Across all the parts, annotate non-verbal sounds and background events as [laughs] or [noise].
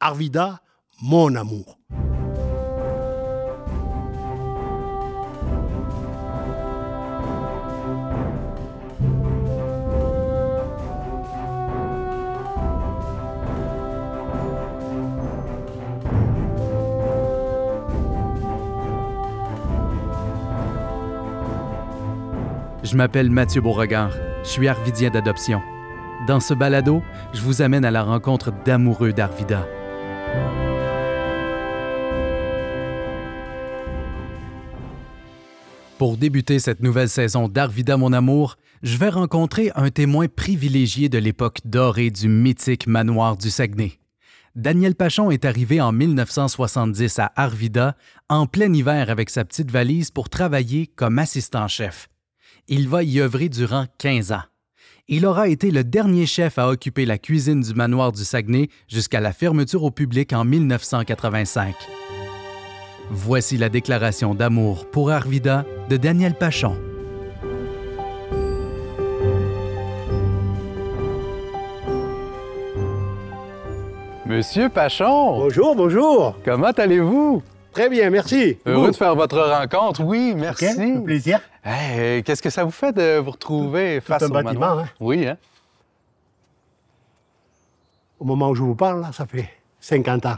Arvida, mon amour. Je m'appelle Mathieu Beauregard. Je suis arvidien d'adoption. Dans ce balado, je vous amène à la rencontre d'amoureux d'Arvida. Pour débuter cette nouvelle saison d'Arvida mon amour, je vais rencontrer un témoin privilégié de l'époque dorée du mythique manoir du Saguenay. Daniel Pachon est arrivé en 1970 à Arvida en plein hiver avec sa petite valise pour travailler comme assistant-chef. Il va y œuvrer durant 15 ans. Il aura été le dernier chef à occuper la cuisine du manoir du Saguenay jusqu'à la fermeture au public en 1985. Voici la déclaration d'amour pour Arvida de Daniel Pachon. Monsieur Pachon, Bonjour, bonjour. comment allez-vous? Très bien, merci. Heureux de faire votre rencontre. Oui, merci. Ok, un plaisir. Hey, Qu'est-ce que ça vous fait de vous retrouver face un au bâtiment, manoir? hein? Oui, hein? Au moment où je vous parle, là, ça fait 50 ans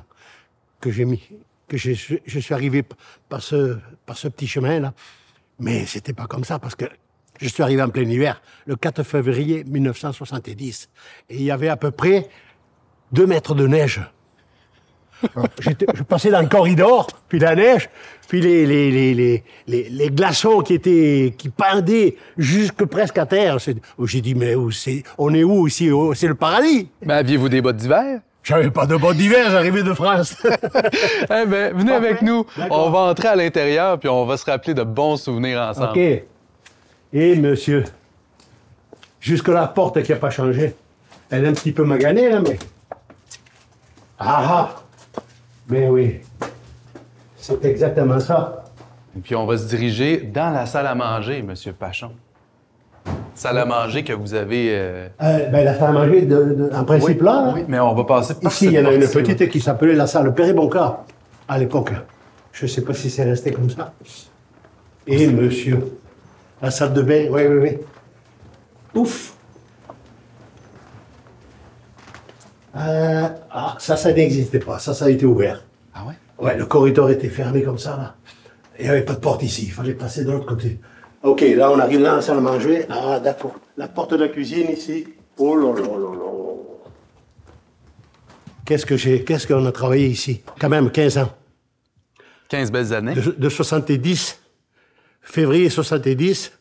que j'ai mis, que je, suis- je suis arrivé par ce, par ce petit chemin-là. Mais c'était pas comme ça parce que je suis arrivé en plein hiver, le 4 février 1970. Et il y avait à peu près deux mètres de neige. [laughs] Je passais dans le corridor, puis la neige, puis les, les, les, les, les, les glaçons qui étaient qui pendaient jusque presque à terre. J'ai dit mais où c'est On est où ici? Oh, C'est le paradis. Mais aviez-vous des bottes d'hiver? J'avais pas de bottes d'hiver, j'arrivais de France. [laughs] Eh bien, venez avec nous. On va entrer à l'intérieur, puis on va se rappeler de bons souvenirs ensemble. OK. Et monsieur, jusque la porte qui n'a pas changé. Elle est un petit peu maganée, là, mais. Ah ah! Mais oui. C'est exactement ça. Et puis on va se diriger dans la salle à manger, Monsieur Pachon. Salle à manger que vous avez... euh, Euh, ben, la salle à manger, de, de- en principe, oui, là. oui, mais on va passer par Ici, il y en a une petite qui s'appelait la salle Péribonca, à l'époque. Je ne sais pas si c'est resté comme ça. Et monsieur, la salle de bain, oui, oui, oui. Ouf! Euh, ah, ça, ça n'existait pas. Ça, ça a été ouvert. Ah ouais? Ouais, le corridor était fermé comme ça, là. Il n'y avait pas de porte ici. Il fallait passer de l'autre côté. OK, là, on arrive dans la salle à manger. Ah, d'accord. La porte de la cuisine, ici. Oh là là là là. Qu'est-ce que j'ai, qu'est-ce qu'on a travaillé ici? Quand même 15 ans. 15 belles années. De, de 70, février 70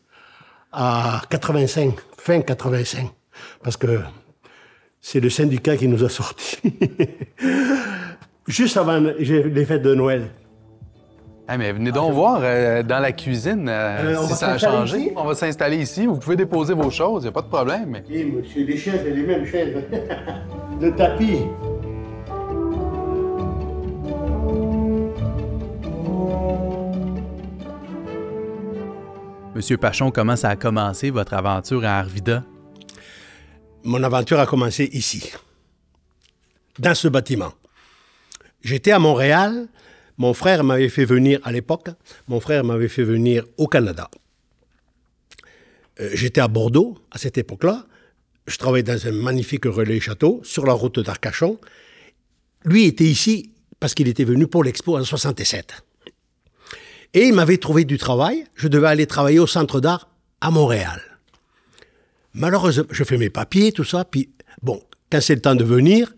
à 85, fin 85. Parce que c'est le syndicat qui nous a sortis. [laughs] Juste avant les fêtes de Noël. Mais venez donc voir euh, dans la cuisine euh, Euh, on si va ça a s'installer changé. ici? On va s'installer ici. Vous pouvez déposer vos choses, il n'y a pas de problème. Mais... Monsieur, les chaises, les mêmes chaises. [laughs] de tapis. Monsieur Pachon, comment ça a commencé, votre aventure à Arvida? Mon aventure a commencé ici, dans ce bâtiment. J'étais à Montréal. Mon frère m'avait fait venir, à l'époque, mon frère m'avait fait venir au Canada. Euh, J'étais à Bordeaux à cette époque-là. Je travaillais dans un magnifique relais château sur la route d'Arcachon. Lui était ici parce qu'il était venu pour l'expo en 67. Et il m'avait trouvé du travail. Je devais aller travailler au centre d'art à Montréal. Malheureusement, je fais mes papiers, tout ça, puis bon, quand c'est le temps de venir,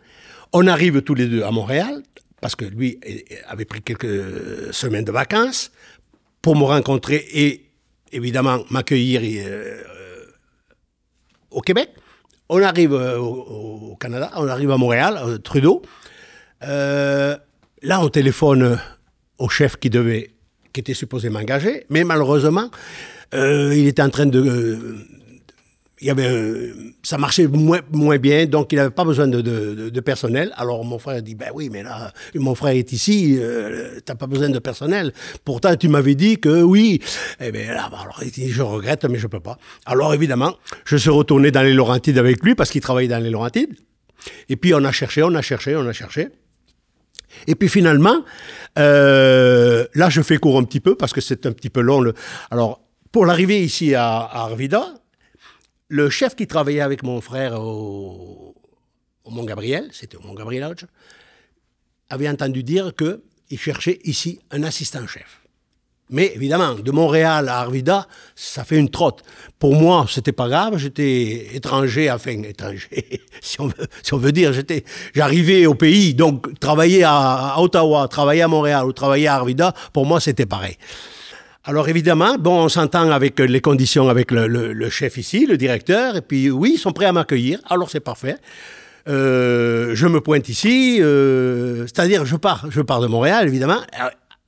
on arrive tous les deux à Montréal, parce que lui avait pris quelques semaines de vacances, pour me rencontrer et évidemment m'accueillir euh, au Québec. On arrive euh, au, Canada, on arrive à Montréal, euh, Trudeau. Euh, là, on téléphone au chef qui devait, qui était supposé m'engager, mais malheureusement, euh, il était en train de, euh, il y avait un- ça marchait moins, moins bien, donc il n'avait pas besoin de, de- de- de personnel. Alors mon frère dit, ben oui, mais là, mon frère est ici, euh, t'as pas besoin de personnel. Pourtant, tu m'avais dit que oui. Eh bien, là, bah, alors, il dit, je regrette, mais je peux pas. Alors évidemment, je suis retourné dans les Laurentides avec lui, parce qu'il travaillait dans les Laurentides. Et puis on a cherché, on a cherché, on a cherché. Et puis finalement, euh, là, je fais court un petit peu parce que c'est un petit peu long. Le... Alors, pour l'arrivée ici à, à Arvida, le chef qui travaillait avec mon frère au, au Mont Gabriel, c'était au Mont Gabriel Lodge, avait entendu dire qu'il cherchait ici un assistant-chef. Mais évidemment, de Montréal à Arvida, ça fait une trotte. Pour moi, c'était pas grave. J'étais étranger, enfin étranger, [laughs] si on veut, dire. J'arrivais au pays, donc travailler à, à, Ottawa, travailler à Montréal ou travailler à Arvida, pour moi, c'était pareil. Alors évidemment, bon, on s'entend avec les conditions avec le, le, le, chef ici, le directeur, et puis oui, ils sont prêts à m'accueillir. Alors c'est parfait. Euh, je me pointe ici, euh, c'est-à-dire je pars, je pars de Montréal, évidemment.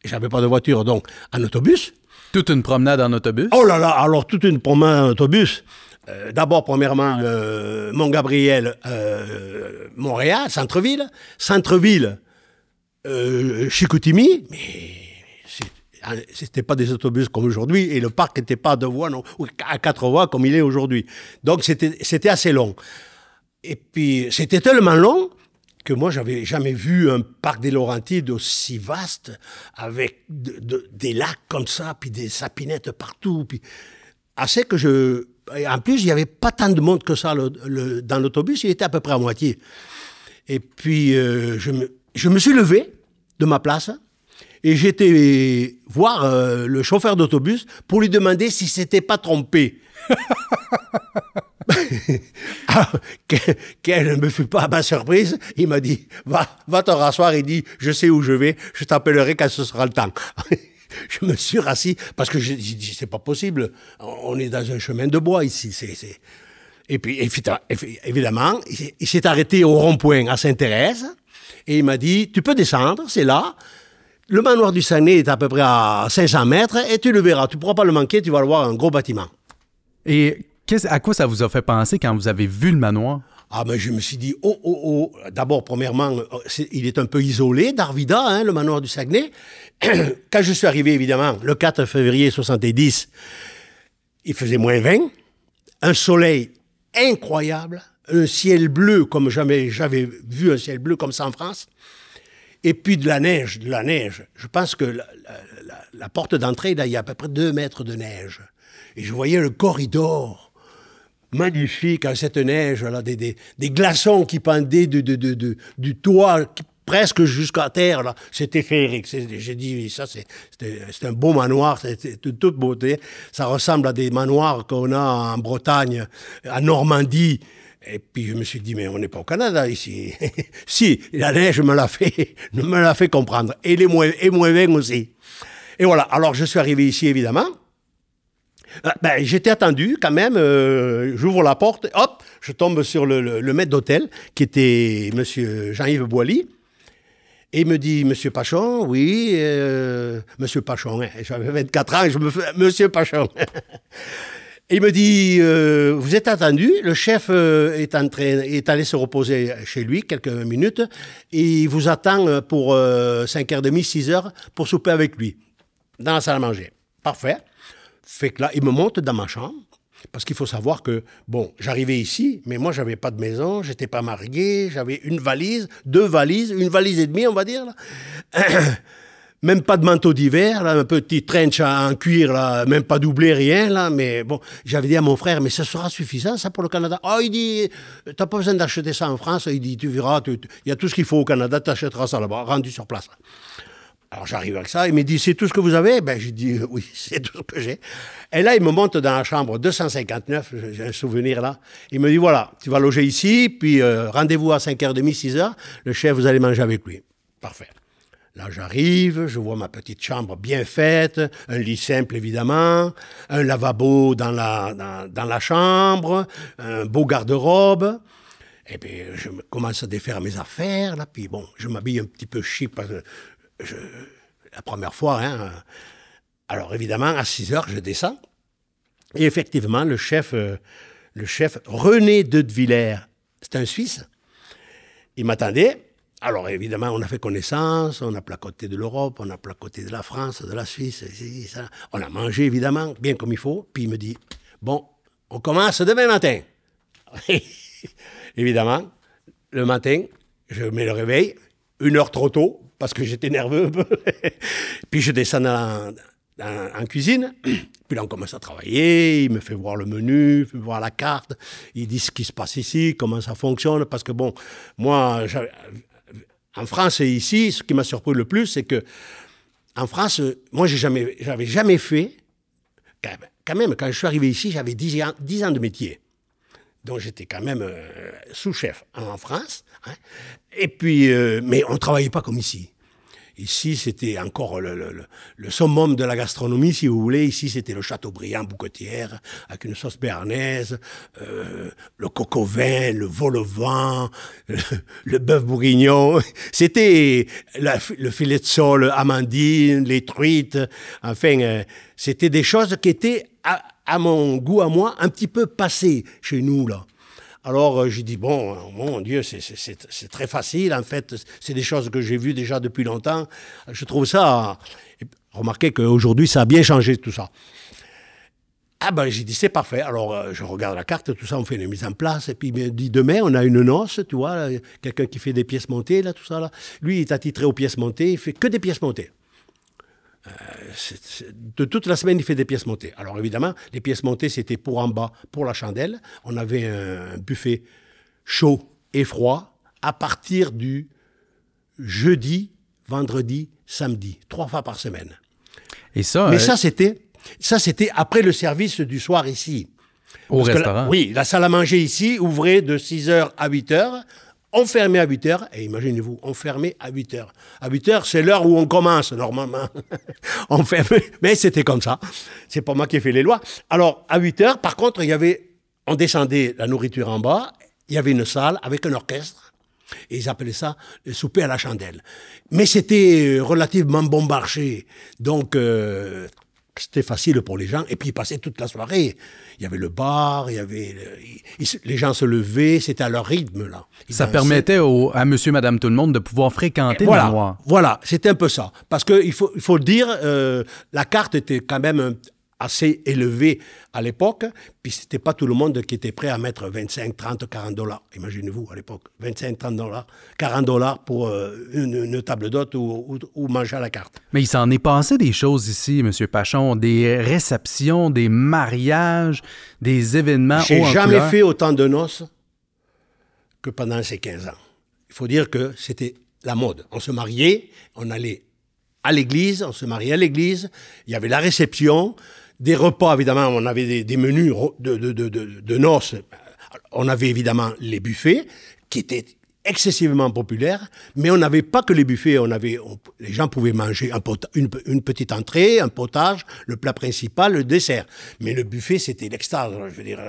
J'avais pas de voiture, donc en autobus. Toute une promenade en autobus? Oh là là, alors toute une promenade en autobus. Euh, D'abord, premièrement, euh, Mont-Gabriel, euh, Montréal, centre-ville. Centre-ville, Chicoutimi, mais c'était pas des autobus comme aujourd'hui, et le parc n'était pas à deux voies, non, ou à quatre voies comme il est aujourd'hui. Donc c'était assez long. Et puis, c'était tellement long que moi, j'avais jamais vu un parc des Laurentides aussi vaste, avec de, de, des lacs comme ça, puis des sapinettes partout. Puis assez que je. En plus, il n'y avait pas tant de monde que ça le, dans l'autobus, il était à peu près à moitié. Et puis, euh, je, me, je me suis levé de ma place et j'étais voir euh, le chauffeur d'autobus pour lui demander si s'était pas trompé. [laughs] ah, quelle ne me fut pas ma surprise, il m'a dit va, va te rasseoir. Il dit je sais où je vais, je t'appellerai quand ce sera le temps. [laughs] je me suis rassis parce que j'ai dit c'est pas possible. On est dans un chemin de bois ici. C'est. Et puis évidemment, il s'est arrêté au rond-point à Sainte-Thérèse et il m'a dit tu peux descendre, c'est là. Le manoir du Saguenay est à peu près à 500 mètres et tu le verras. Tu pourras pas le manquer, tu vas le voir, un gros bâtiment. Et à quoi ça vous a fait penser quand vous avez vu le manoir? Ah ben je me suis dit, oh, oh, oh, d'abord, premièrement, est, il est un peu isolé d'Arvida, hein, le manoir du Saguenay. [clears throat] quand je suis arrivé, évidemment, le 4 février 70, il faisait moins 20, un soleil incroyable, un ciel bleu comme jamais j'avais vu un ciel bleu comme ça en France, et puis de la neige, de la neige. Je pense que la, la, la porte d'entrée, là, il y a à peu près deux mètres de neige. Et je voyais le corridor magnifique à cette neige, là, des, des, des glaçons qui pendaient de, de, de, du toit qui, presque jusqu'à terre. C'était féerique. J'ai dit, ça, c'est un beau manoir, c'est de toute beauté. Ça ressemble à des manoirs qu'on a en Bretagne, en Normandie. Et puis je me suis dit, mais on n'est pas au Canada ici. [laughs] si, la neige me l'a fait, [laughs] me l'a fait comprendre. Et les moins, et moins 20 aussi. Et voilà. Alors je suis arrivé ici, évidemment. Ben, j'étais attendu quand même. Euh, J'ouvre la porte, hop, je tombe sur le, le, maître d'hôtel, qui était Monsieur Jean-Yves Boilly. Et il me dit, Monsieur Pachon, oui, euh, Monsieur Pachon, hein, j'avais 24 ans, je me fais, Monsieur Pachon. [laughs] il me dit, euh, vous êtes attendu, le chef euh, est, allé se reposer chez lui quelques minutes, et il vous attend pour 5h30, 6h pour souper avec lui, dans la salle à manger. Parfait. Fait là, il me monte dans ma chambre. Parce qu'il faut savoir que, bon, j'arrivais ici, mais moi, j'avais pas de maison, j'étais pas marié, j'avais une valise, deux valises, une valise et demie, on va dire. Là. [clears throat] même pas de manteau d'hiver, un petit trench en cuir, là, même pas doublé, rien, là, mais bon, j'avais dit à mon frère, mais ça sera suffisant, ça, pour le Canada. Oh, il dit, t'as pas besoin d'acheter ça en France, il dit, tu verras, il y a tout ce qu'il faut au Canada, t'achèteras ça là-bas, rendu sur place. Alors j'arrive avec ça, il me dit c'est tout ce que vous avez? Ben j'ai dit [laughs] oui, c'est tout ce que j'ai. Et là il me monte dans la chambre 259, j'ai un souvenir là. Il me dit voilà, tu vas loger ici, puis euh, rendez-vous à 5h30, 6h, le chef vous allez manger avec lui. Parfait. Là j'arrive, je vois ma petite chambre bien faite, un lit simple évidemment, un lavabo dans la, dans, la chambre, un beau garde-robe. Et puis je commence à défaire mes affaires, là, puis bon, je m'habille un petit peu chic parce que la première fois, hein, alors évidemment, à 6 heures, je descends. Et effectivement, le chef, euh, le chef René de Villers, c'est un Suisse, il m'attendait. Alors évidemment, on a fait connaissance, on a placoté de l'Europe, on a placoté de la France, de la Suisse, on a mangé évidemment, bien comme il faut. Puis il me dit, bon, on commence demain matin. [laughs] évidemment, le matin, je mets le réveil, une heure trop tôt, parce que j'étais nerveux. [laughs] puis je descends en, cuisine. [clears throat] Puis là, on commence à travailler. Il me fait voir le menu, il fait voir la carte. Il dit ce qui se passe ici, comment ça fonctionne. Parce que bon, moi, en France et ici, ce qui m'a surpris le plus, c'est que en France, moi, j'ai jamais, j'avais jamais fait. Quand même, quand je suis arrivé ici, j'avais 10 ans, 10 ans de métier. Donc j'étais quand même euh, sous-chef en France. Hein. Et puis, euh, mais on ne travaillait pas comme ici. Ici, c'était encore le, le, le, summum de la gastronomie, si vous voulez. Ici, c'était le Châteaubriand bouquetière, avec une sauce béarnaise, euh, le coco vin, le vol au vent, [laughs] le, bœuf bourguignon. [laughs] C'était le filet de sol, amandine, les truites. Enfin, euh, c'était des choses qui étaient, à, à mon goût, à moi, un petit peu passées chez nous, là. Alors euh, j'ai dit, bon, mon Dieu, c'est très facile, en fait, c'est des choses que j'ai vues déjà depuis longtemps. Je trouve ça... Remarquez qu'aujourd'hui, ça a bien changé tout ça. Ah ben j'ai dit c'est parfait. Alors euh, je regarde la carte, tout ça, on fait une mise en place. Et puis dit demain on a une noce, tu vois, quelqu'un qui fait des pièces montées là, tout ça là. Lui il est attitré aux pièces montées, il fait que des pièces montées. Euh, de toute la semaine, il fait des pièces montées. Alors évidemment, les pièces montées, c'était pour en bas, pour la chandelle. On avait un buffet chaud et froid à partir du jeudi, vendredi, samedi, trois fois par semaine. Et ça, Mais euh, ça, c'était, ça, c'était après le service du soir ici. Au restaurant? oui, la salle à manger ici ouvrait de 6h à 8h. On fermait à 8 heures, et imaginez-vous, on fermait à 8 heures. À 8 heures, c'est l'heure où on commence, normalement. [laughs] on fermait, mais c'était comme ça. C'est pas moi qui ai fait les lois. Alors, à 8 heures, par contre, il y avait, on descendait la nourriture en bas, il y avait une salle avec un orchestre, et ils appelaient ça le souper à la chandelle. Mais c'était relativement bon marché. Donc, euh, c'était facile pour les gens. Et puis, ils passaient toute la soirée. Il y avait le bar, il y avait. les gens se levaient, c'était à leur rythme, là. ça permettait à monsieur, madame, tout le monde de pouvoir fréquenter voilà. Voilà, c'était un peu ça. Parce qu'il faut, il faut le dire, euh, la carte était quand même assez élevé à l'époque, puis c'était pas tout le monde qui était prêt à mettre 25, 30, 40 dollars. Imaginez-vous à l'époque, 25, 30 dollars, 40 dollars pour euh, une, table d'hôte ou, manger à la carte. Mais il s'en est passé des choses ici, M. Pachon, des réceptions, des mariages, des événements. J'ai jamais fait autant de noces que pendant ces 15 ans. Il faut dire que c'était la mode. On se mariait, on allait à l'église, on se mariait à l'église, il y avait la réception, des repas, évidemment, on avait des, menus de, de, de, de, noces. On avait évidemment les buffets, qui étaient excessivement populaires, mais on n'avait pas que les buffets, on avait, les gens pouvaient manger un une, petite entrée, un potage, le plat principal, le dessert. Mais le buffet, c'était l'extase, je veux dire,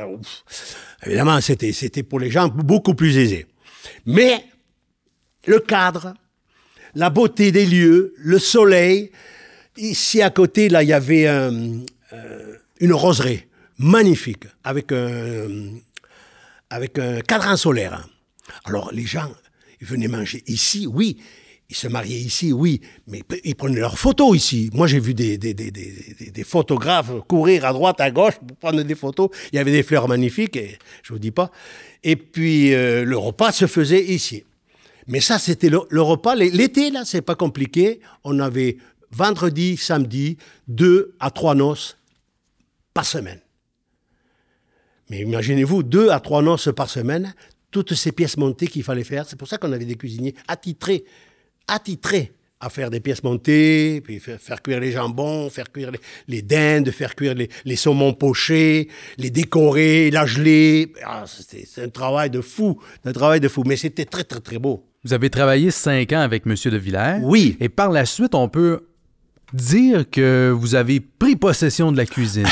évidemment, c'était, c'était pour les gens beaucoup plus aisés. Mais le cadre, la beauté des lieux, le soleil, ici à côté, là, il y avait un, une roseraie magnifique avec un, avec un cadran solaire. Alors les gens, ils venaient manger ici, oui. Ils se mariaient ici, oui, mais ils prenaient leurs photos ici. Moi, j'ai vu des, des, des, des, photographes courir à droite, à gauche pour prendre des photos. Il y avait des fleurs magnifiques, et je vous dis pas. Et puis, euh, le repas se faisait ici. Mais ça, c'était le, le, repas. L'été, là, c'est pas compliqué. On avait vendredi, samedi, deux à trois noces par semaine. Mais imaginez-vous, deux à trois noces par semaine, toutes ces pièces montées qu'il fallait faire. C'est pour ça qu'on avait des cuisiniers attitrés, attitrés à faire des pièces montées, puis faire, cuire les jambons, faire cuire les, dindes, faire cuire les, saumons pochés, les décorer, la geler. Ah, c'est un travail de fou, un travail de fou. Mais c'était très, très, très beau. Vous avez travaillé cinq ans avec M. de Villers. Oui. Et par la suite, on peut dire que vous avez pris possession de la cuisine?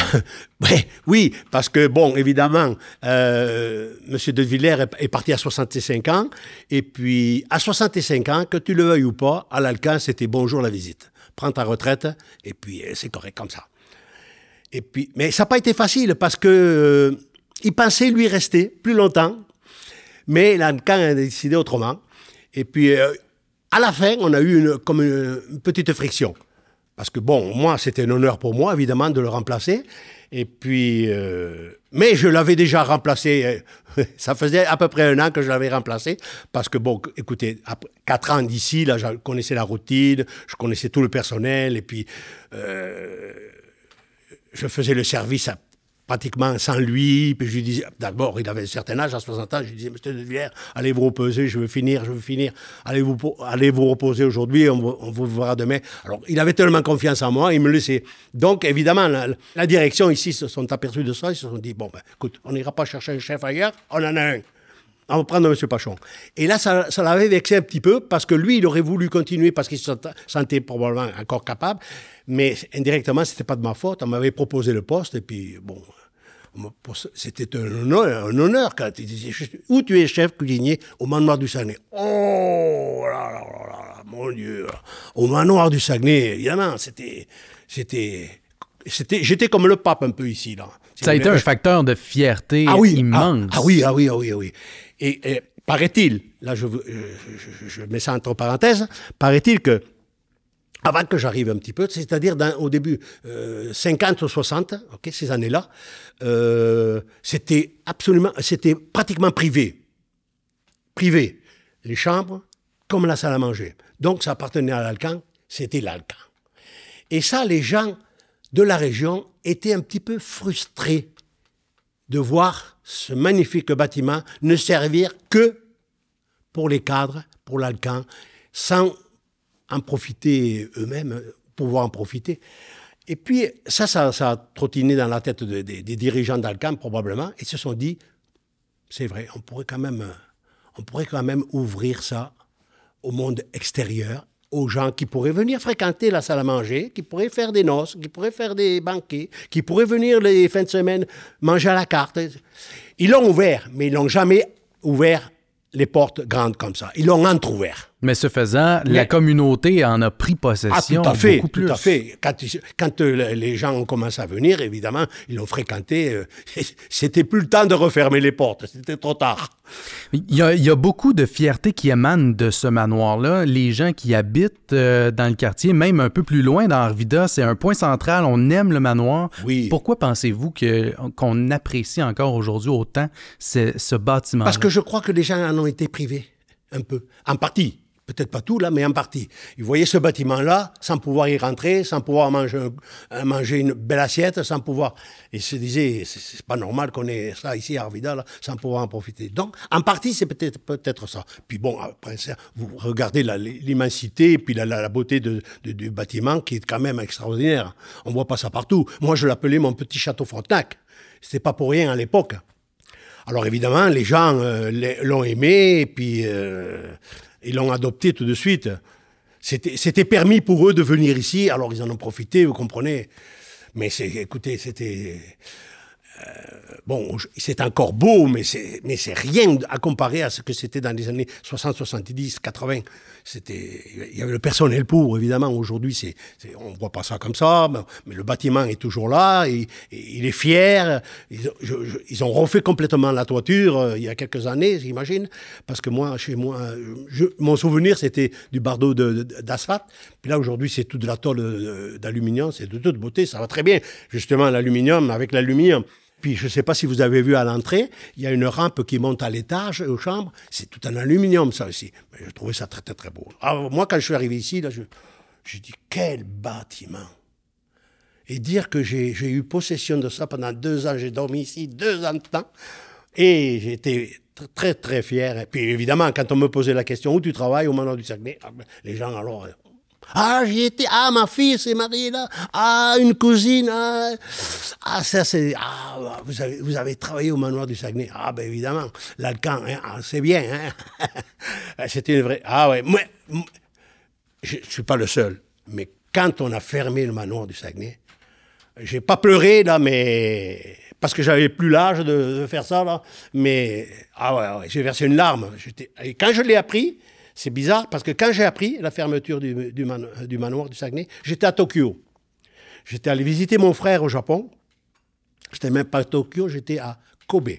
[laughs] oui, parce que, bon, évidemment, euh, M. de Villers est, parti à 65 ans, et puis à 65 ans, que tu le veuilles ou pas, à l'Alcan, c'était bonjour la visite. Prends ta retraite, et puis euh, c'est correct comme ça. Et puis, mais ça n'a pas été facile, parce que euh, il pensait lui rester plus longtemps, mais l'Alcan a décidé autrement. Et puis, à la fin, on a eu comme une petite friction. Parce que bon, moi, c'était un honneur pour moi, évidemment, de le remplacer. Et puis, euh, mais je l'avais déjà remplacé. euh, [laughs] Ça faisait à peu près un an que je l'avais remplacé. Parce que bon, écoutez, quatre ans d'ici, là, je connaissais la routine, je connaissais tout le personnel. Et puis, euh, je faisais le service pratiquement sans lui. Puis je lui disais, d'abord, il avait un certain âge, à 60 ans, je lui disais, Monsieur de Villers, allez vous reposer, je veux finir, je veux finir. Allez vous, allez vous reposer aujourd'hui, on, on vous verra demain. Alors, il avait tellement confiance en moi, il me laissait. Donc, évidemment, la, direction ici se sont aperçus de ça, ils se sont dit, bon, ben, écoute, on n'ira pas chercher un chef ailleurs, on en a un. On va prendre M. Pachon. Et là, ça, ça l'avait vexé un petit peu parce que lui, il aurait voulu continuer parce qu'il se sentait- probablement encore capable. Mais indirectement, c'était pas de ma faute. On m'avait proposé le poste et puis, bon, c'était un honneur, un honneur quand il disait où tu es chef cuisinier? Au manoir du Saguenay. Oh là là là là là, mon Dieu. Au manoir du Saguenay, évidemment, c'était, c'était, j'étais comme le pape un peu ici, là. Ça a été un facteur de fierté Ah oui, immense. Ah, ah oui, ah oui, ah oui, ah oui. Et, et paraît-il, là je, je, je- je mets ça entre parenthèses, paraît-il que avant que j'arrive un petit peu, c'est-à-dire au début euh, 50 ou 60, ok, ces années-là, euh, c'était absolument, c'était pratiquement privé, privé, les chambres comme la salle à manger. Donc ça appartenait à l'Alcan, c'était l'Alcan. Et ça, les gens de la région étaient un petit peu frustrés de voir ce magnifique bâtiment ne servir que pour les cadres, pour l'Alcan, sans en profiter eux-mêmes, pouvoir en profiter. Et puis, ça, ça, ça a trottiné dans la tête de- des- des dirigeants d'Alcan, probablement, et se sont dit, c'est vrai, on pourrait quand même, euh, on pourrait quand même ouvrir ça au monde extérieur, aux gens qui pourraient venir fréquenter la salle à manger, qui pourraient faire des noces, qui pourraient faire des banquets, qui pourraient venir les fins de semaine manger à la carte. Ils l'ont ouvert, mais ils n'ont jamais ouvert les portes grandes comme ça. Ils l'ont entrouvert. Mais ce faisant, la communauté en a pris Ah, possession tout à fait, beaucoup plus. tout à fait. Quand, euh, les gens ont commencé à venir, évidemment, ils l'ont fréquenté. euh, [laughs] c'était plus le temps de refermer les portes, c'était trop tard. Il y, a, il y a beaucoup de fierté qui émane de ce manoir-là. Les gens qui habitent euh, dans le quartier, même un peu plus loin dans Arvida, c'est un point central. On aime le manoir. Oui. Pourquoi pensez-vous que, qu'on apprécie encore aujourd'hui autant ce, ce bâtiment Parce que je crois que les gens en ont été privés, un peu, en partie. Peut-être pas tout, là, mais en partie. Ils voyaient ce bâtiment-là sans pouvoir y rentrer, sans pouvoir manger, manger une belle assiette, sans pouvoir. Ils se disaient, c'est pas normal qu'on ait ça ici à Arvida, là, sans pouvoir en profiter. Donc, en partie, c'est peut-être peut-être ça. Puis bon, après vous regardez l'immensité et puis la, beauté du bâtiment qui est quand même extraordinaire. On voit pas ça partout. Moi, je l'appelais mon petit château Frontenac. C'était pas pour rien à l'époque. Alors évidemment, les gens euh, l'ont aimé et puis euh, ils l'ont adopté tout de suite. C'était permis pour eux de venir ici, alors ils en ont profité, vous comprenez. Mais écoutez, c'était euh, bon, c'est encore beau, mais c'est mais c'est rien à comparer à ce que c'était dans les années 60, 70, 80. C'était il y avait le personnel pour évidemment. Aujourd'hui, c'est on voit pas ça comme ça, mais, le bâtiment est toujours là. Et, il est fier. Ils, ont- refait complètement la toiture euh, il y a quelques années, j'imagine, parce que moi, chez moi, mon souvenir c'était du bardeau de- de- d'asphalte. Puis là aujourd'hui, c'est tout de la tôle euh, d'aluminium. C'est de toute beauté, ça va très bien. Justement, l'aluminium avec l'aluminium. Puis je ne sais pas si vous avez vu à l'entrée, il y a une rampe qui monte à l'étage, aux chambres. C'est tout en aluminium, ça aussi. Mais je trouvais ça très, très, très beau. Alors, moi, quand je suis arrivé ici, là, je, je dis, quel bâtiment Et dire que j'ai eu possession de ça pendant deux ans, j'ai dormi ici deux ans de temps. Et j'étais tr- très, très fier. Et puis évidemment, quand on me posait la question, où tu travailles au manoir du Saguenay Ah, ben, Les gens, alors... ah, j'y étais. Ah, ma fille s'est mariée là. Ah, une cousine. Ah, ah, ça c'est. Ah, vous avez, vous avez travaillé au manoir du Saguenay. Ah, ben évidemment. L'Alcan, hein, ah, c'est bien. Hein? [laughs] C'était une vraie. Ah, ouais. Moi, je ne suis pas le seul. Mais quand on a fermé le manoir du Saguenay, j'ai pas pleuré là, mais parce que j'avais plus l'âge de, de faire ça là. Mais ah ouais, ouais, j'ai versé une larme. Et quand je l'ai appris, c'est bizarre parce que quand j'ai appris la fermeture du, du, mano- du manoir du Saguenay, j'étais à Tokyo. J'étais allé visiter mon frère au Japon. J'étais même pas à Tokyo, j'étais à Kobe.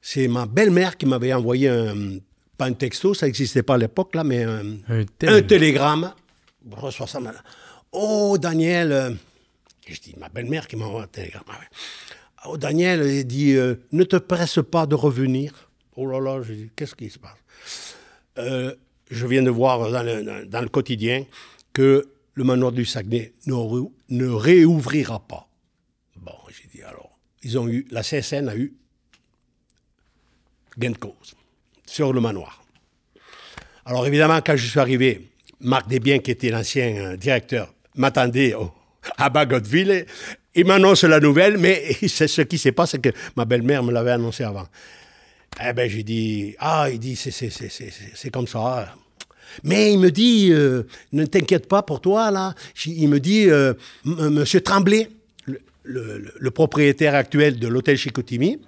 C'est ma belle-mère qui m'avait envoyé un, pas un texto, ça n'existait pas à l'époque là, mais un, Un un télégramme. reçois ça maintenant. Oh, Daniel, euh, je dis, ma belle-mère qui m'envoie un télégramme. Ah oh, Daniel, il dit, euh, ne te presse pas de revenir. Oh là là, je dis, qu'est-ce qui se passe? Euh, Je viens de voir dans le, quotidien que le manoir du Saguenay ne, ne réouvrira pas. Bon, j'ai dit, alors, ils ont eu, la CSN a eu gain de cause sur le manoir. Alors évidemment, quand je suis arrivé, Marc Desbiens, qui était l'ancien directeur, m'attendait [laughs] à Bagotville. Il m'annonce la nouvelle, mais [laughs] ce qui s'est passé, que ma belle-mère me l'avait annoncé avant. Eh ben, j'ai dit, ah, il dit, c'est comme ça. Mais il me dit, euh, ne t'inquiète pas pour toi, là. Il me dit, euh, Monsieur Tremblay, le, propriétaire actuel de l'hôtel Chicoutimi,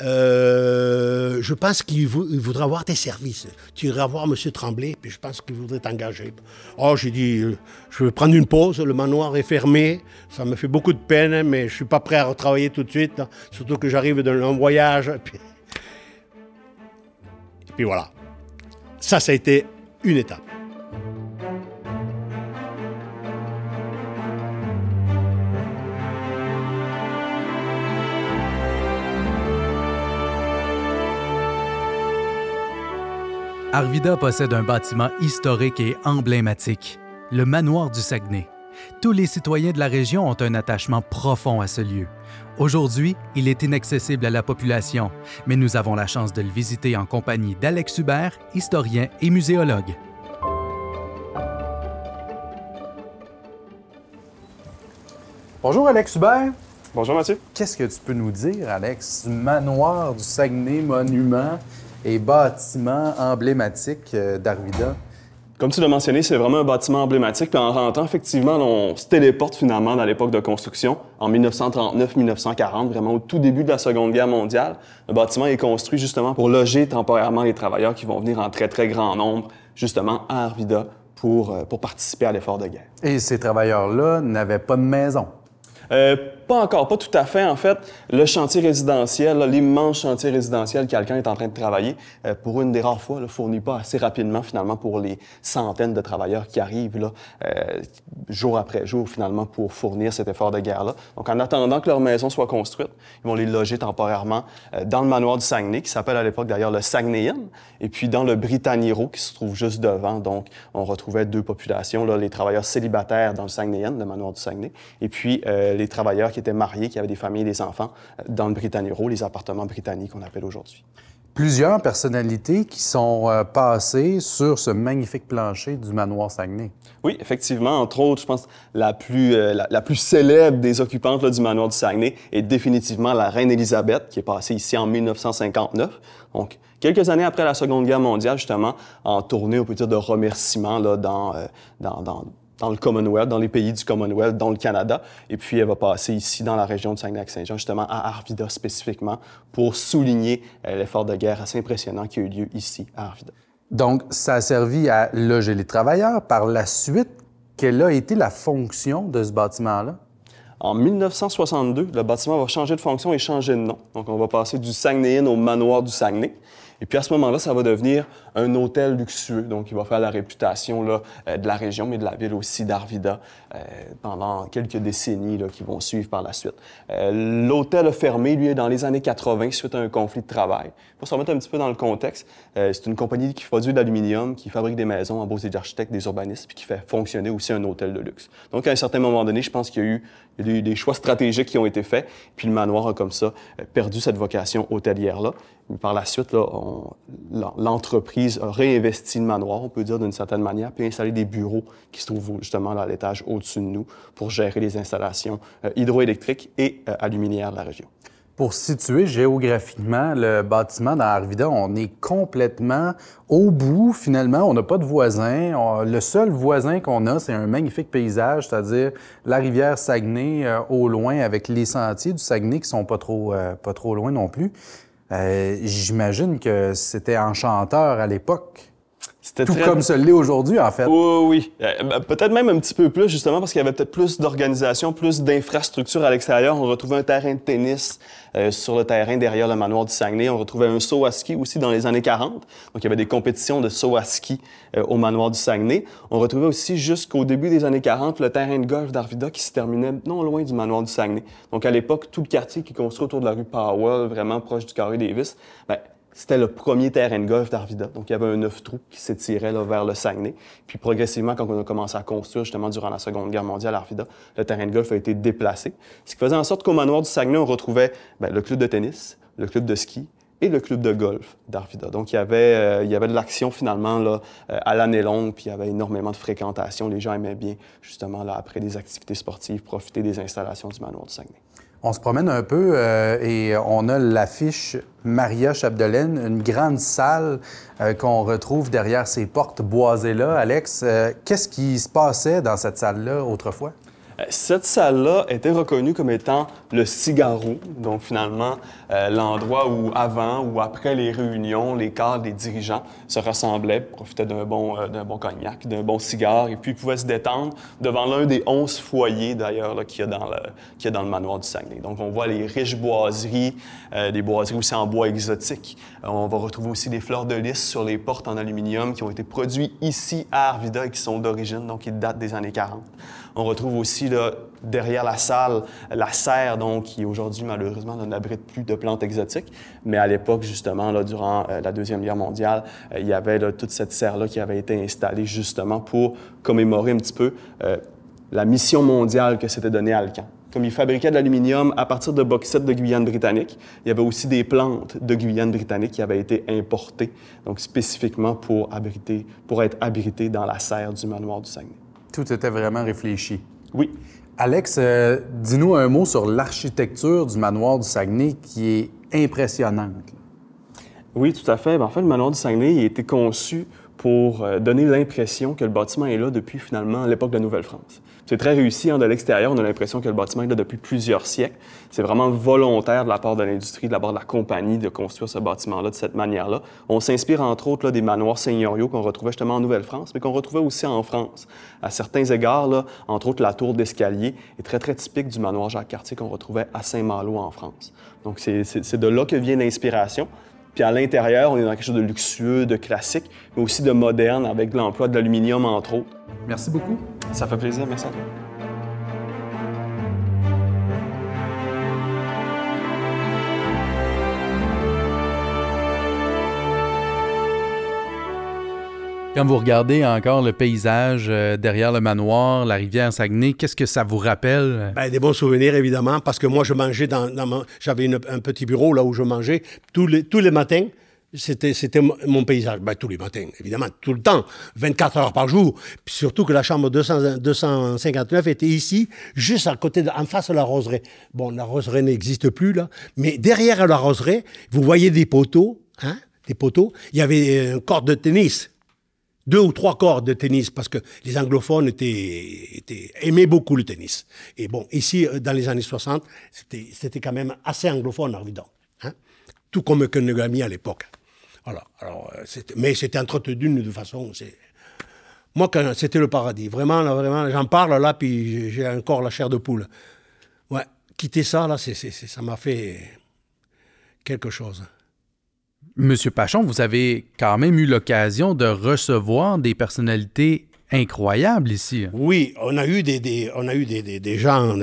euh, je pense qu'il voudra avoir tes services. Tu iras voir M. Tremblay, puis je pense qu'il voudrait t'engager. Oh, j'ai dit, euh, je vais prendre une pause, le manoir est fermé, ça me fait beaucoup de peine, mais je suis pas prêt à retravailler tout de suite, surtout que j'arrive d'un long voyage. Puis voilà. Ça, ça a été une étape. Arvida possède un bâtiment historique et emblématique, le manoir du Saguenay. Tous les citoyens de la région ont un attachement profond à ce lieu. Aujourd'hui, il est inaccessible à la population, mais nous avons la chance de le visiter en compagnie d'Alex Hubert, historien et muséologue. Bonjour Alex Hubert. Bonjour Mathieu. Qu'est-ce que tu peux nous dire, Alex, du manoir du Saguenay monument et bâtiment emblématique euh, d'Arvida? Comme tu l'as mentionné, c'est vraiment un bâtiment emblématique. Puis en rentrant, effectivement, on se téléporte finalement dans l'époque de construction, en 1939-1940, vraiment au tout début de la Seconde Guerre mondiale. Le bâtiment est construit justement pour loger temporairement les travailleurs qui vont venir en très, très grand nombre, justement, à Arvida pour, euh, pour participer à l'effort de guerre. Et ces travailleurs-là n'avaient pas de maison? Euh, pas encore, pas tout à fait. En fait, le chantier résidentiel, l'immense chantier résidentiel que quelqu'un est en train de travailler, euh, pour une des rares fois, ne fournit pas assez rapidement finalement pour les centaines de travailleurs qui arrivent euh, jour après jour finalement pour fournir cet effort de guerre-là. Donc, en attendant que leur maison soit construite, ils vont les loger temporairement euh, dans le manoir du Saguenay, qui s'appelle à l'époque d'ailleurs le Saguenayen, et puis dans le Britanniero, qui se trouve juste devant. Donc, on retrouvait deux populations, là, les travailleurs célibataires dans le Saguenayen, le manoir du Saguenay, et puis les travailleurs qui qui étaient mariés, qui avaient des familles et des enfants euh, dans le Britanniero, les appartements britanniques qu'on appelle aujourd'hui. Plusieurs personnalités qui sont euh, passées sur ce magnifique plancher du manoir Saguenay. Oui, effectivement. Entre autres, je pense la plus, euh, la, plus célèbre des occupantes du manoir du Saguenay est définitivement la reine Élisabeth, qui est passée ici en 1959. Donc, quelques années après la Seconde Guerre mondiale, justement, en tournée, on peut dire, de remerciements là, dans, dans, dans dans le Commonwealth, dans les pays du Commonwealth, dont le Canada. Et puis, elle va passer ici dans la région de Saguenay-Lac-Saint-Jean, justement à Arvida spécifiquement, pour souligner euh, l'effort de guerre assez impressionnant qui a eu lieu ici à Arvida. Donc, ça a servi à loger les travailleurs. Par la suite, quelle a été la fonction de ce bâtiment-là? En 1962, le bâtiment va changer de fonction et changer de nom. Donc, on va passer du Saguenayen au manoir du Saguenay. Et puis à ce moment-là, ça va devenir un hôtel luxueux. Donc, il va faire la réputation là, euh, de la région, mais de la ville aussi d'Arvida euh, pendant quelques décennies là, qui vont suivre par la suite. Euh, l'hôtel a fermé, lui, dans les années 80 suite à un conflit de travail. Pour se remettre un petit peu dans le contexte, c'est une compagnie qui produit de l'aluminium, qui fabrique des maisons en beaux et d'architectes, des urbanistes, puis qui fait fonctionner aussi un hôtel de luxe. Donc, à un certain moment donné, je pense qu'il y a eu des, choix stratégiques qui ont été faits, puis le manoir a comme ça perdu cette vocation hôtelière-là. Par la suite, l'entreprise a réinvesti le manoir, on peut dire d'une certaine manière, puis installé des bureaux qui se trouvent justement à l'étage au-dessus de nous pour gérer les installations euh, hydroélectriques et euh, aluminières de la région. Pour situer géographiquement le bâtiment dans Arvida, on est complètement au bout finalement. On n'a pas de voisins. le seul voisin qu'on a, c'est un magnifique paysage, c'est-à-dire la rivière Saguenay euh, au loin avec les sentiers du Saguenay qui sont pas trop, pas trop loin non plus. Euh, j'imagine que c'était enchanteur à l'époque. Tout comme ce l'est aujourd'hui, en fait. Oui, oui. Euh, ben, peut-être même un petit peu plus, justement, parce qu'il y avait peut-être plus d'organisation, plus d'infrastructures à l'extérieur. On retrouvait un terrain de tennis euh, sur le terrain derrière le manoir du Saguenay. On retrouvait un saut à ski aussi dans les années 40. Donc, il y avait des compétitions de saut à ski euh, au manoir du Saguenay. On retrouvait aussi, jusqu'au début des années 40, le terrain de golf d'Arvida qui se terminait non loin du manoir du Saguenay. Donc, à l'époque, tout le quartier qui est construit autour de la rue Powell, vraiment proche du carré Davis, ben, c'était le premier terrain de golf d'Arvida. Donc, il y avait un neuf trous qui s'étirait vers le Saguenay. Puis, progressivement, quand on a commencé à construire, justement, durant la Seconde Guerre mondiale Arvida, le terrain de golf a été déplacé. Ce qui faisait en sorte qu'au manoir du Saguenay, on retrouvait ben, le club de tennis, le club de ski et le club de golf d'Arvida. Donc, il y avait, euh, de l'action, finalement, euh, à l'année longue, puis il y avait énormément de fréquentation. Les gens aimaient bien, justement, là, après des activités sportives, profiter des installations du manoir du Saguenay. On se promène un peu euh, et on a l'affiche Maria Chapdelaine, une grande salle euh, qu'on retrouve derrière ces portes boisées-là. Alex, euh, qu'est-ce qui se passait dans cette salle-là autrefois? Euh, cette salle-là était reconnue comme étant le cigarro, donc finalement euh, l'endroit où avant ou après les réunions, les cadres, les dirigeants se rassemblaient, profitaient d'un bon, euh, d'un bon cognac, d'un bon cigare, et puis pouvaient se détendre devant l'un des onze foyers d'ailleurs qu'il y, dans le, manoir du Saguenay. Donc on voit les riches boiseries, des boiseries aussi en bois exotique. on va retrouver aussi des fleurs de lys sur les portes en aluminium qui ont été produits ici à Arvida et qui sont d'origine, donc qui datent des années 40. On retrouve aussi derrière la salle la serre, donc, qui aujourd'hui, malheureusement, n'abrite plus de plantes exotiques. Mais à l'époque, justement, durant euh, la Deuxième Guerre mondiale, euh, il y avait toute cette serre-là qui avait été installée justement pour commémorer un petit peu euh, la mission mondiale que s'était donnée Alcan. Comme il fabriquait de l'aluminium à partir de bauxite de Guyane britannique, il y avait aussi des plantes de Guyane britannique qui avaient été importées, donc spécifiquement pour, pour être abritées dans la serre du manoir du Saguenay. Tout était vraiment réfléchi. Oui. Alex, euh, dis-nous un mot sur l'architecture du manoir du Saguenay qui est impressionnante. Oui, tout à fait. Ben, en fait, le manoir du Saguenay a été conçu pour euh, donner l'impression que le bâtiment est là depuis finalement l'époque de la Nouvelle-France. C'est très réussi. Hein, de l'extérieur, on a l'impression que le bâtiment est là depuis plusieurs siècles. C'est vraiment volontaire de la part de l'industrie, de la part de la compagnie de construire ce bâtiment-là de cette manière-là. On s'inspire entre autres des manoirs seigneuriaux qu'on retrouvait justement en Nouvelle-France, mais qu'on retrouvait aussi en France. À certains égards, entre autres la tour d'escalier est très très typique du manoir Jacques-Cartier qu'on retrouvait à Saint-Malo en France. Donc c'est de là que vient l'inspiration. Puis à l'intérieur, on est dans quelque chose de luxueux, de classique, mais aussi de moderne avec l'emploi de l'aluminium, entre autres. Merci beaucoup. Ça fait plaisir. Merci à toi. Quand vous regardez encore le paysage euh, derrière le manoir, la rivière Saguenay, qu'est-ce que ça vous rappelle? Ben, des bons souvenirs, évidemment, parce que moi, je mangeais dans. J'avais un petit bureau là où je mangeais tous les, tous les matins. C'était, c'était mon paysage. Ben, tous les matins, évidemment, tout le temps, 24 heures par jour. Surtout que la chambre 200, 259 était ici, juste à côté, en face de la roseraie. Bon, la roseraie n'existe plus, là. Mais derrière la roseraie, vous voyez des poteaux, hein, des poteaux. Il y avait un corde de tennis deux ou trois cordes de tennis parce que les anglophones étaient, aimaient beaucoup le tennis. Et bon, ici, euh, dans les années 60, c'était quand même assez anglophone, Arvidan. Hein? Tout comme Kenegami à l'époque. Voilà. Alors, euh, mais c'était entretenu de façon. Moi, c'était le paradis. Vraiment, vraiment, j'en parle là, puis j'ai encore la chair de poule. Ouais, quitter ça, là, ça m'a fait quelque chose. Monsieur Pachon, vous avez quand même eu l'occasion de recevoir des personnalités incroyables ici. Oui, on a eu des, on a eu des, des, gens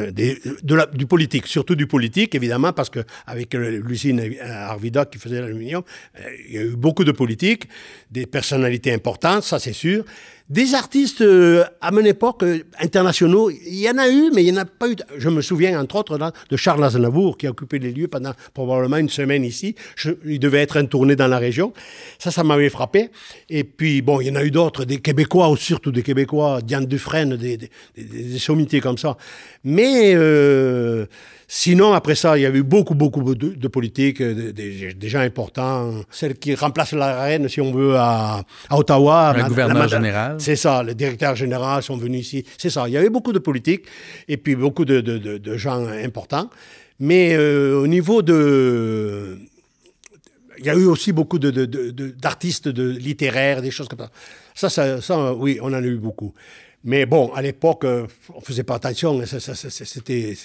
du politique, surtout du politique évidemment parce que avec l'usine Arvida qui faisait l'aluminium, euh, il y a eu beaucoup de politiques, des personnalités importantes, ça c'est sûr, des artistes euh, à mon époque euh, internationaux, il y en a eu, mais il n'y en a pas eu. Je me souviens entre autres de Charles Aznavour qui a occupé les lieux pendant probablement une semaine ici. il devait être en tournée dans la région. Ça, ça m'avait frappé. Et puis bon, il y en a eu d'autres, des Québécois, ou surtout des Québécois, Diane Dufresne, des, des, des, sommités comme ça. Mais euh, Sinon, après ça, il y a eu beaucoup, beaucoup de, politiques, euh, des, gens importants. Celle qui remplace la reine, si on veut, à, Ottawa. Le gouverneur général. C'est ça, le directeur général sont venus ici. C'est ça. Il y avait beaucoup de politiques et puis beaucoup de, gens importants. Mais euh, au niveau de il y a eu aussi beaucoup d'artistes de, littéraires, des choses comme ça. Ça, ça, ça, oui, on en a eu beaucoup. Mais bon, à l'époque, euh, on faisait pas attention. hein, Ça, c'était,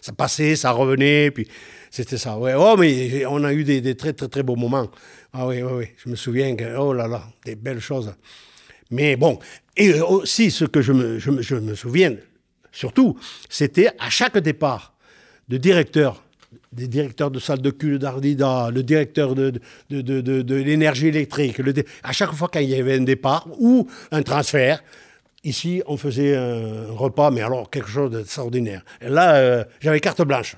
ça passait, ça revenait, puis c'était ça. Ouais. Oh, mais on a eu des, très, très, très beaux moments. Ah oui, oui, oui. Je me souviens que, oh là là, des belles choses. Mais bon, et aussi ce que je me, je je me souviens, surtout, c'était à chaque départ de directeur, des directeurs de salle de cul d'Ardida, le directeur de, de, de, de, l'énergie électrique, à chaque fois qu'il y avait un départ ou un transfert, ici, on faisait un repas, mais alors quelque chose d'extraordinaire. Et là, euh, j'avais carte blanche.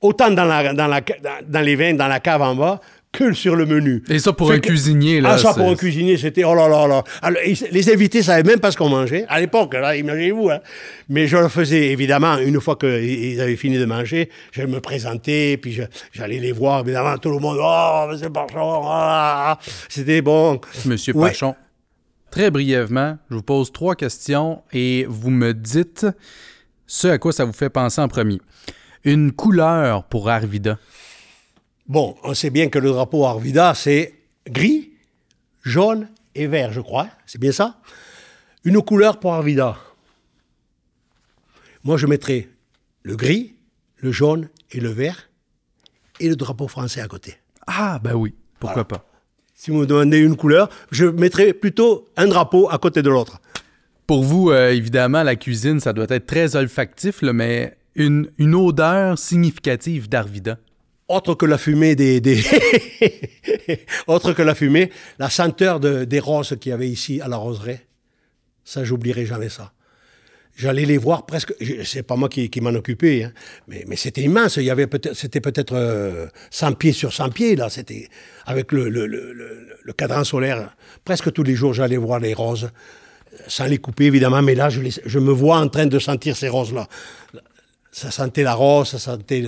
Autant dans, la, dans, la, dans, dans les vins, dans la cave en bas, que sur le menu. Et ça pour Fait un que- cuisinier, là. ah, ça, pour un cuisinier, c'était oh là là là. Alors, les invités ne savaient même pas ce qu'on mangeait. À l'époque, là, imaginez-vous. Hein. Mais je le faisais, évidemment, une fois qu'ils avaient fini de manger, je me présentais, puis j'allais les voir, évidemment, tout le monde. Oh, monsieur Parchon, ah, c'était bon. Monsieur Oui. Très brièvement, je vous pose trois questions et vous me dites ce à quoi ça vous fait penser en premier. Une couleur pour Arvida. Bon, on sait bien que le drapeau Arvida, c'est gris, jaune et vert, je crois. C'est bien ça? Une couleur pour Arvida. Moi, je mettrais le gris, le jaune et le vert et le drapeau français à côté. Ah, ben oui, pourquoi pas. Si vous me demandez une couleur, je mettrais plutôt un drapeau à côté de l'autre. Pour vous, euh, évidemment, la cuisine, ça doit être très olfactif, là, mais une, une odeur significative d'Arvida. Autre que la fumée des... des- [laughs] Autre que la fumée, la senteur de- des roses qu'il y avait ici à la roseraie. Ça, j'oublierai jamais ça. J'allais les voir presque. C'est pas moi qui, m'en occupais, hein, mais, c'était immense. Il y avait peut-être, c'était peut-être euh, 100 pieds sur 100 pieds là. C'était avec le, cadran solaire. Presque tous les jours, j'allais voir les roses, euh, sans les couper évidemment. Mais là, je, me vois en train de sentir ces roses là. Ça sentait la rose, ça sentait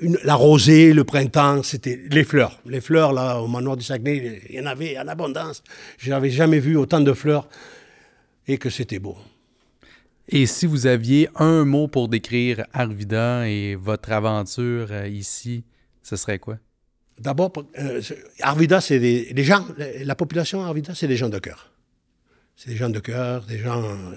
la rosée, le printemps, c'était les fleurs. Les fleurs, là, au manoir du Saguenay, il y en avait en abondance. Je n'avais jamais vu autant de fleurs et que c'était beau. Et si vous aviez un mot pour décrire Arvida et votre aventure euh, ici, ce serait quoi? D'abord, euh, Arvida, c'est des, les gens, la, la population Arvida, c'est des gens de cœur. C'est des gens de cœur, des gens euh,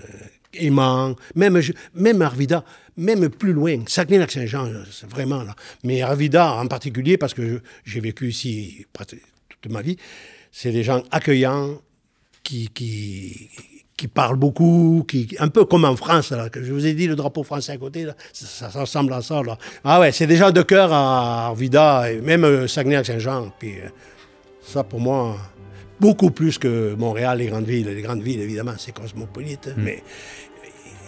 aimants. Même, même Arvida, même plus loin, Saguenay-Lac-Saint-Jean, vraiment là. Mais Arvida en particulier, parce que j'ai vécu ici toute ma vie, c'est des gens accueillants qui, qui, qui parlent beaucoup, qui, un peu comme en France, là, que je vous ai dit, le drapeau français à côté, là, ça, ça ressemble à ça. Là. Ah ouais, c'est des gens de cœur à Arvida, et même euh, Saguenay-Lac-Saint-Jean. Puis euh, ça, pour moi, beaucoup plus que Montréal, les grandes villes. Les grandes villes, évidemment, c'est cosmopolite, hein, mais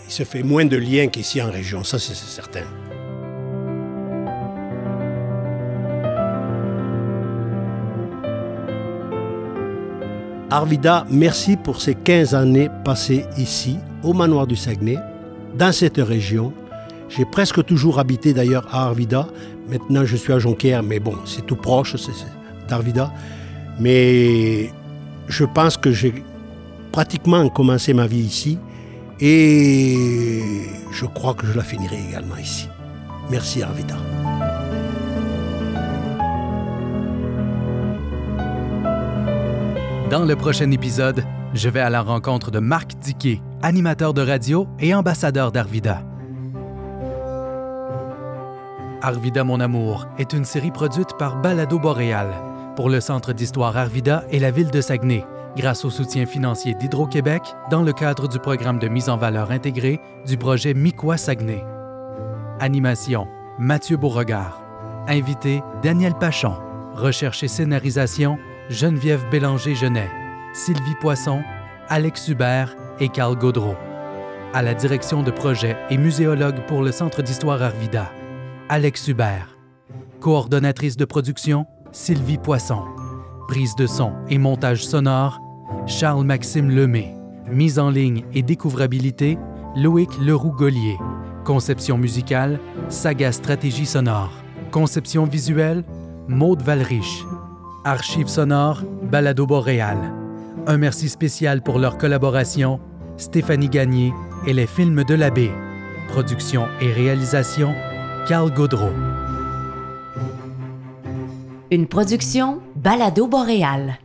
il se fait moins de liens qu'ici en région, ça c'est certain. Arvida, merci pour ces 15 années passées ici, au manoir du Saguenay, dans cette région. J'ai presque toujours habité d'ailleurs à Arvida. Maintenant, je suis à Jonquière, mais bon, c'est tout proche d'Arvida. Mais je pense que j'ai pratiquement commencé ma vie ici et je crois que je la finirai également ici. Merci Arvida. Dans le prochain épisode, je vais à la rencontre de Marc Diquet, animateur de radio et ambassadeur d'Arvida. Arvida mon amour est une série produite par Balado Boréal pour le Centre d'histoire Arvida et la ville de Saguenay, grâce au soutien financier d'Hydro-Québec dans le cadre du programme de mise en valeur intégrée du projet Miquois Saguenay. Animation Mathieu Beauregard. Invité Daniel Pachon. Recherche et scénarisation Geneviève Bélanger-Genet. Sylvie Poisson, Alex Hubert et Carl Gaudreau. À la direction de projet et muséologue pour le Centre d'histoire Arvida, Alex Hubert. Coordonnatrice de production, Sylvie Poisson. Prise de son et montage sonore, Charles-Maxime Lemay. Mise en ligne et découvrabilité, Loïc Leroux-Gollier. Conception musicale, Saga Stratégie sonore. Conception visuelle, Maude Valriche. Archives sonores, Balado Boréal. Un merci spécial pour leur collaboration, Stéphanie Gagné et les films de l'abbé. Production et réalisation, Carl Gaudreau. Une production Balado Boréal.